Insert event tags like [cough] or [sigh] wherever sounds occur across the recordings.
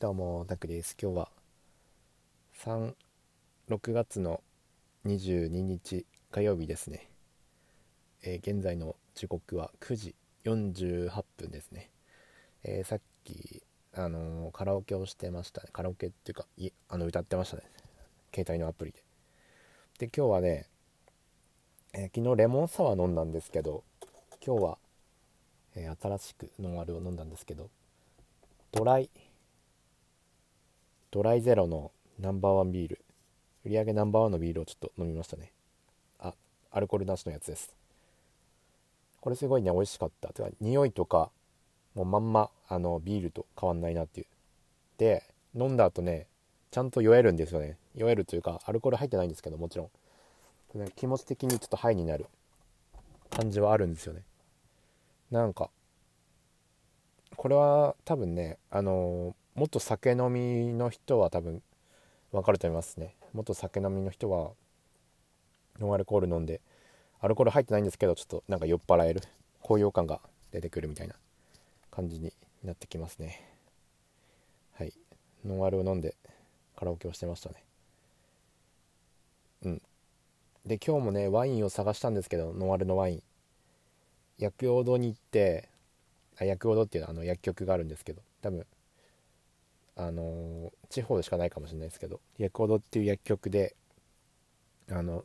どうも、タクです。今日は3、6月の22日火曜日ですね。えー、現在の時刻は9時48分ですね。えー、さっき、あのー、カラオケをしてましたね。カラオケっていうか、いあの歌ってましたね。携帯のアプリで。で、今日はね、え昨日レモンサワー飲んだんですけど、今日は、え新しくノンアルを飲んだんですけど、ドライドライゼロのナンバーワンビール。売り上げナンバーワンのビールをちょっと飲みましたね。あアルコールなしのやつです。これすごいね美味しかった。てか匂いとかもうまんまあのビールと変わんないなっていう。で飲んだ後ねちゃんと酔えるんですよね。酔えるというかアルコール入ってないんですけどもちろん、気持ち的にちょっとハイになる。感じはあるんですよね。なんかこれは多分ねあのもっと酒飲みの人は多分分かると思いますね。もっと酒飲みの人はノンアルコール飲んでアルコール入ってないんですけどちょっとなんか酔っ払える高揚感が出てくるみたいな感じになってきますね。はい。ノンアルを飲んでカラオケをしてましたね。うん。で今日もねワインを探したんですけどノンアルのワイン。薬用堂に行ってあ薬用堂っていうのはあの薬局があるんですけど多分あの地方でしかないかもしれないですけど薬コードっていう薬局であの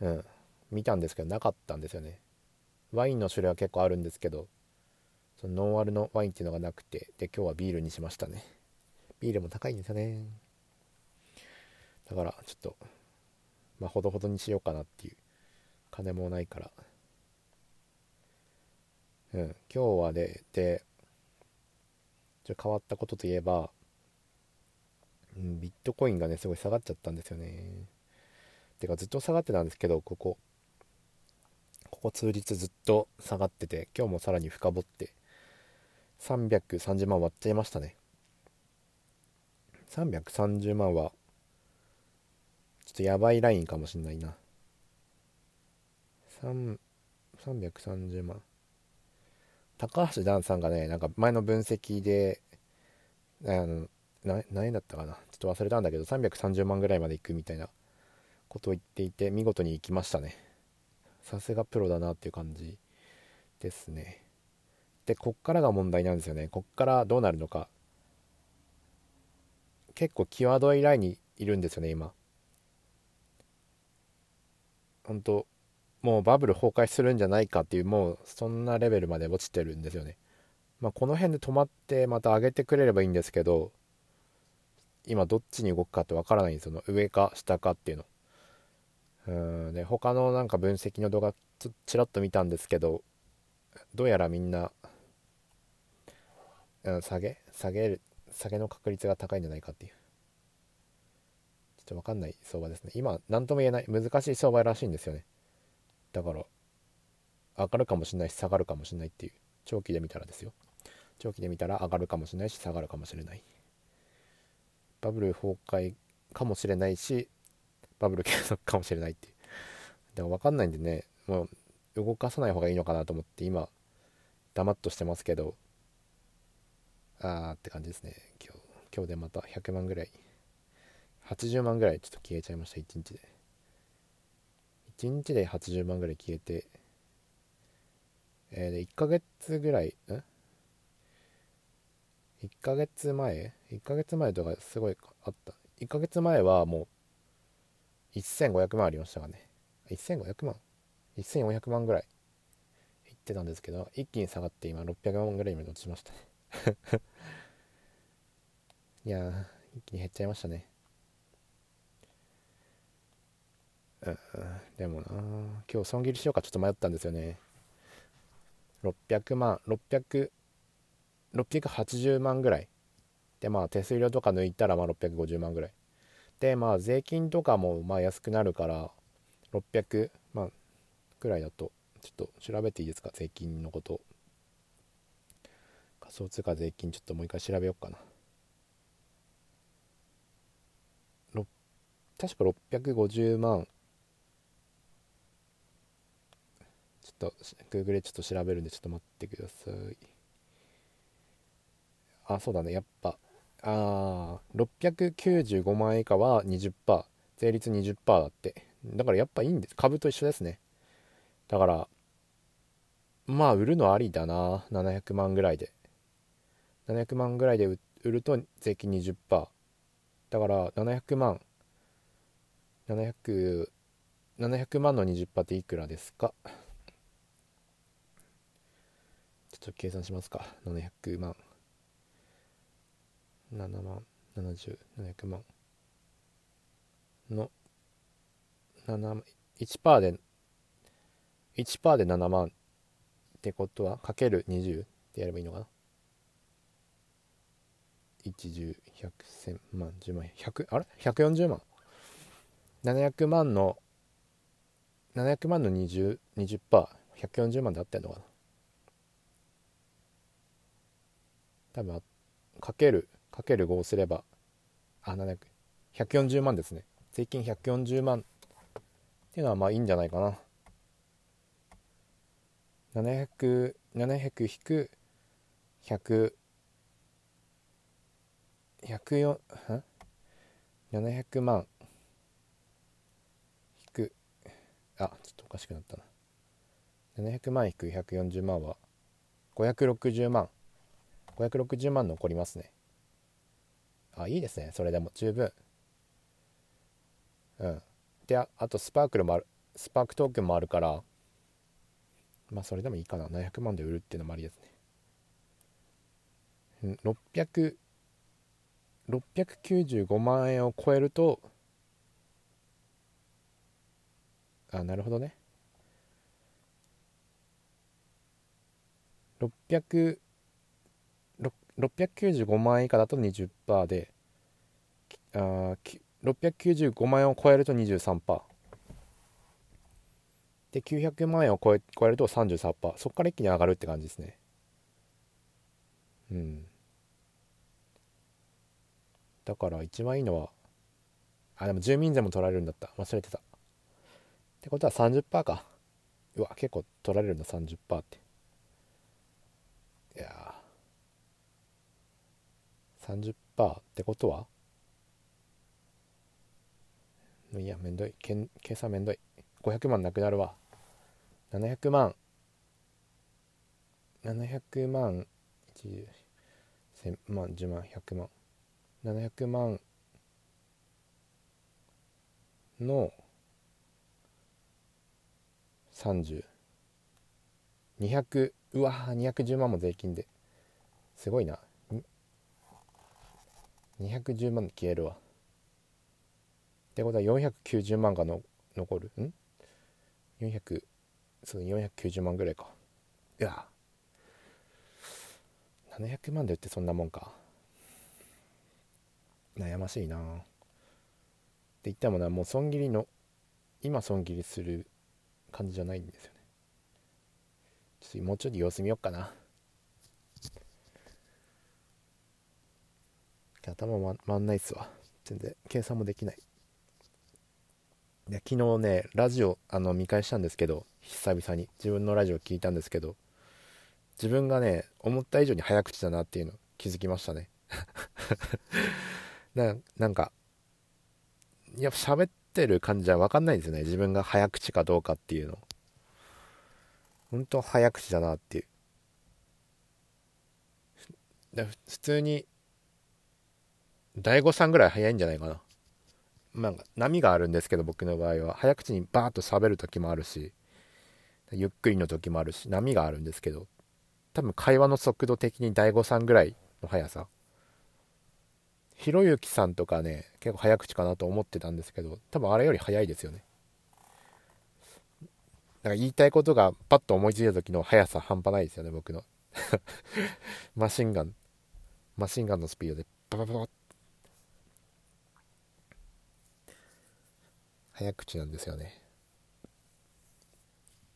うん見たんですけどなかったんですよね。ワインの種類は結構あるんですけどそのノンアルのワインっていうのがなくてで今日はビールにしましたね。ビールも高いんですよね。だからちょっとまあほどほどにしようかなっていう金もないから。うん今日はねでちょっと変わったことといえば、うん、ビットコインがねすごい下がっちゃったんですよね。てかずっと下がってたんですけどここ。ここ数日ずっと下がってて今日もさらに深掘って。330万割っちゃいましたね。330万はちょっとやばいラインかもしんないな。3、330万高橋ダンさんがね、なんか前の分析で、あの、何円だったかなちょっと忘れたんだけど、330万ぐらいまでいくみたいなことを言っていて、見事に行きましたね。さすがプロだなっていう感じですね。で、こっからが問題なんですよね。こっからどうなるのか。結構際どいラインにいるんですよね、今。本当もうバブル崩壊するんじゃないかっていうもうそんなレベルまで落ちてるんですよね。まあ、この辺で止まってまた上げてくれればいいんですけど今どっちに動くかってわからないんですよ上か下かっていうの。うんで他のなんか分析の動画ちちらっと見たんですけどどうやらみんな、うん、下げ下げる下げの確率が高いんじゃないかっていうちょっと分かんない相場ですね今何とも言えない難しい相場らしいんですよねだから上がるかもしれないし下がるかもしれないっていう。長期で見たらですよ。長期で見たら上がるかもしれないし下がるかもしれない。バブル崩壊かもしれないしバブル継続かもしれないっていう。だから分かんないんでねもう動かさない方がいいのかなと思って今黙っとしてますけど。あーって感じですね。今日今日でまた100万ぐらい。80万ぐらいちょっと消えちゃいました1日で。1日で80万ぐらい消えて、えー、で1ヶ月ぐらいん ?1 ヶ月前 ?1 ヶ月前とかすごいあった。1ヶ月前はもう1500万ありましたかね。1500万 ?1400 万ぐらいいってたんですけど、一気に下がって今600万ぐらいまで落ちましたね [laughs] いやー、一気に減っちゃいましたね。うん、でもな今日損切りしようか。ちょっと迷ったんですよね。600万600 680万ぐらい。でまあ手数料とか抜いたらまあ650万ぐらい。でまあ税金とかもまあ安くなるから600万ぐらいだとちょっと調べていいですか？税金のこと。仮想通貨税金ちょっともう一回調べようかな。確か650万。ちょっと Google でちょっと調べるんでちょっと待ってください。あそうだね。やっぱあ695万円以下は20%税率20%だって。だからやっぱいいんです。株と一緒ですね。だからまあ売るのありだな。700万ぐらいで。700万ぐらいで売ると税金20%だから700万。700 700万の20%っていくらですか？ちょっと計算しますか。700万。7万。70700万。の。7 1%で1%で7万。ってことはかける20ってやればいいのかな。101001000万。10万。100あれ？140万。700万の。700万の 2020%140 万であってんのかな。多分かけるかける5すればあ700 140万ですね。税金140万。っていうのはまあいいんじゃないかな。700 700引く100 104 700万。引く。あちょっとおかしくなったな。700万引く140万は560万。560万残りますね。あいいですね。それでも十分。うん。でああとスパークルもある。スパークトークンもあるから。まあそれでもいいかな。700万で売るっていうのもありですね。600 695万円を超えるとあなるほどね。600 695万円以下だと20%であ695万円を超えると23%で900万円を超え超えると33%そこから一気に上がるって感じですね。うん。だから一番いいのはあでも住民税も取られるんだった。忘れてた。ってことは30%か。うわ結構取られるんだ30%っていや30%ってことは？いやめんどい。けん計算めんどい。500万なくなるわ。700万700万1 1000万10万100万700万の30200う。わ210万も税金で。すごいな。210万消えるわ。ってことは490万がの残る？ん？400そう490万ぐらいか。いや700万で売ってそんなもんか。悩ましいな。って言ったものはもう損切りの今損切りする感じじゃないんですよね。ちょっともうちょっと様子見よっかな。頭回んないっすわ。全然計算もできない。いや昨日ねラジオあの見返したんですけど久々に。自分のラジオ聞いたんですけど自分がね思った以上に早口だなっていうの気づきましたね。[laughs] ななんかやっぱ喋ってる感じは分かんないんですよね。自分が早口かどうかっていうの。本当早口だなっていう。普通に大悟さんぐらい早いんじゃないかな。まあ波があるんですけど僕の場合は。早口にバーッと喋る時もあるしゆっくりの時もあるし波があるんですけど多分会話の速度的に大悟さんぐらいの速さ。ひろゆきさんとかね結構早口かなと思ってたんですけど多分あれより早いですよね。なんか言いたいことがパッと思いついた時の速さ半端ないですよね僕の。[laughs] マシンガン。マシンガンのスピードでババババ早口なんですよね。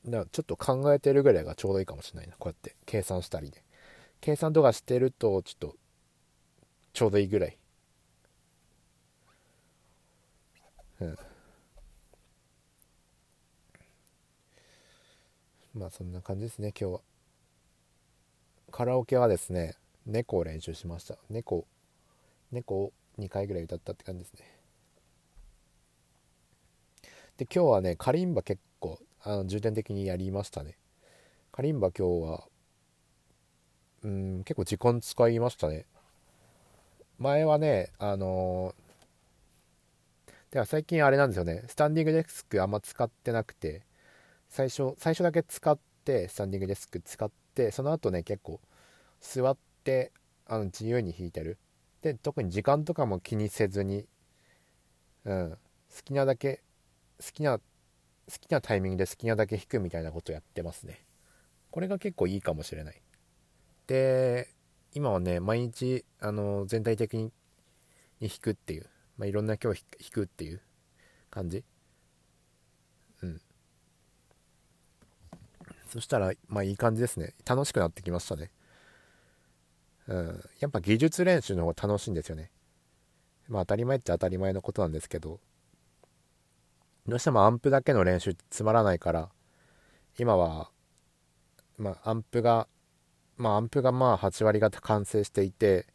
だからちょっと考えてるぐらいがちょうどいいかもしれないなこうやって。計算したりで。計算とかしてるとちょっとちょうどいいぐらい。うん。まあそんな感じですね今日は。カラオケはですね猫を練習しました。猫猫を2回ぐらい歌ったって感じですね。で今日はねカリンバ結構あの重点的にやりましたね。カリンバ今日はうん結構時間使いましたね。前はねあのー、では最近あれなんですよね。スタンディングデスクあんま使ってなくて最初最初だけ使ってスタンディングデスク使ってその後ね結構座ってあの自由に弾いてる。で特に時間とかも気にせずに、うん、好きなだけ好きな好きなタイミングで好きなだけ弾くみたいなことやってますね。これが結構いいかもしれない。で今はね毎日あの全体的に弾くっていう、まあ、いろんな今日弾くっていう感じ。うん。そしたらまあいい感じですね。楽しくなってきましたね。うん、やっぱ技術練習の方が楽しいんですよね。まあ当たり前っちゃ当たり前のことなんですけど、どうしてもアンプだけの練習つまらないから、今は、まあアンプが、まあアンプがまあ8割方完成していて、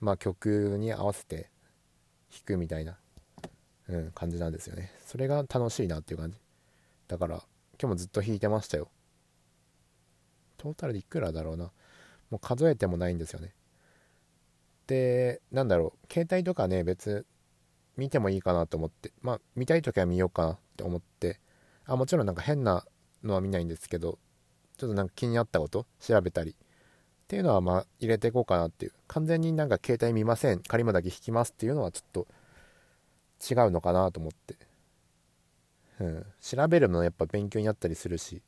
まあ曲に合わせて弾くみたいな、うん、感じなんですよね。それが楽しいなっていう感じ。だから、今日もずっと弾いてましたよ。トータルでいくらだろうな。もう数えてもないんですよねでなんだろう携帯とかね別見てもいいかなと思ってまあ見たい時は見ようかなって思ってあもちろんなんか変なのは見ないんですけどちょっとなんか気になったこと調べたりっていうのはまあ入れていこうかなっていう。完全になんか携帯見ません。仮間だけ引きますっていうのはちょっと違うのかなと思って。うん。調べるのやっぱ勉強になったりするし。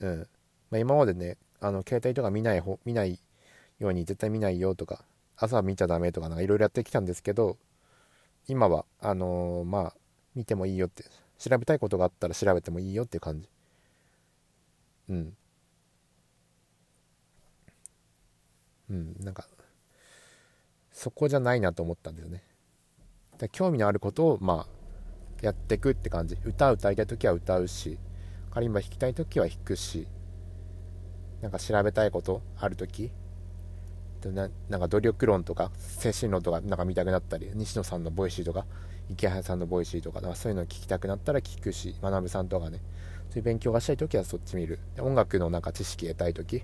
うん。まあ、今までねあの携帯とか見ない方見ないように絶対見ないよとか朝見ちゃダメとかなんかいろいろやってきたんですけど今はあのー、まあ見てもいいよって。調べたいことがあったら調べてもいいよっていう感じ。うん。うんなんかそこじゃないなと思ったんですよね。興味のあることをまあやってくって感じ。歌歌いたい時は歌うしカリンバ弾きたい時は弾くしなんか調べたいことある時ななんか努力論とか精神論とかなんか見たくなったり西野さんの Voicy とか池原さんの Voicy とかそういうの聞きたくなったら聞くし学さんとかねそういう勉強がしたい時はそっち見る音楽のなんか知識得たい時、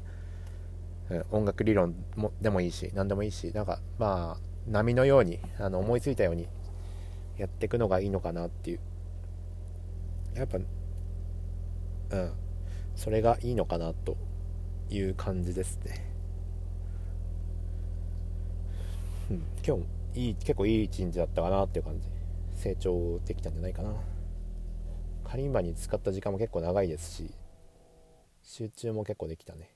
うん、音楽理論もでもいいし何でもいいしなんかまあ波のようにあの思いついたようにやっていくのがいいのかなっていうやっぱうんそれがいいのかなという感じですね。うん、今日もいい結構いい一日だったかなっていう感じ。成長できたんじゃないかな。カリンバに使った時間も結構長いですし集中も結構できたね。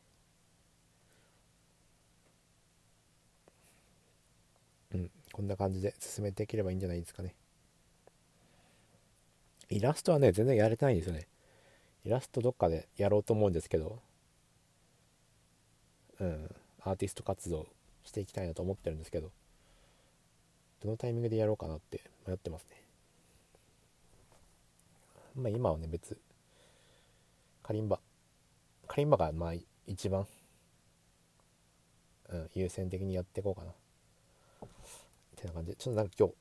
うん。こんな感じで進めていければいいんじゃないですかね。イラストはね全然やれてないんですよね。イラストどっかでやろうと思うんですけどうん、アーティスト活動していきたいなと思ってるんですけどどのタイミングでやろうかなって迷ってますね。まあ今はね別カリンバカリンバがまあ一番、うん、優先的にやっていこうかな。ってな感じ。でちょっとなんか今日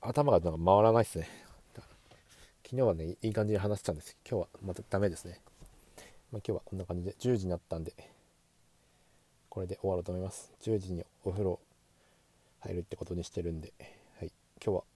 頭がなんか回らないっすね。昨日はねいい感じで話したんです今日はまたダメですね。まあ、今日はこんな感じで10時になったんでこれで終わろうと思います。10時にお風呂入るってことにしてるんで、はい、今日は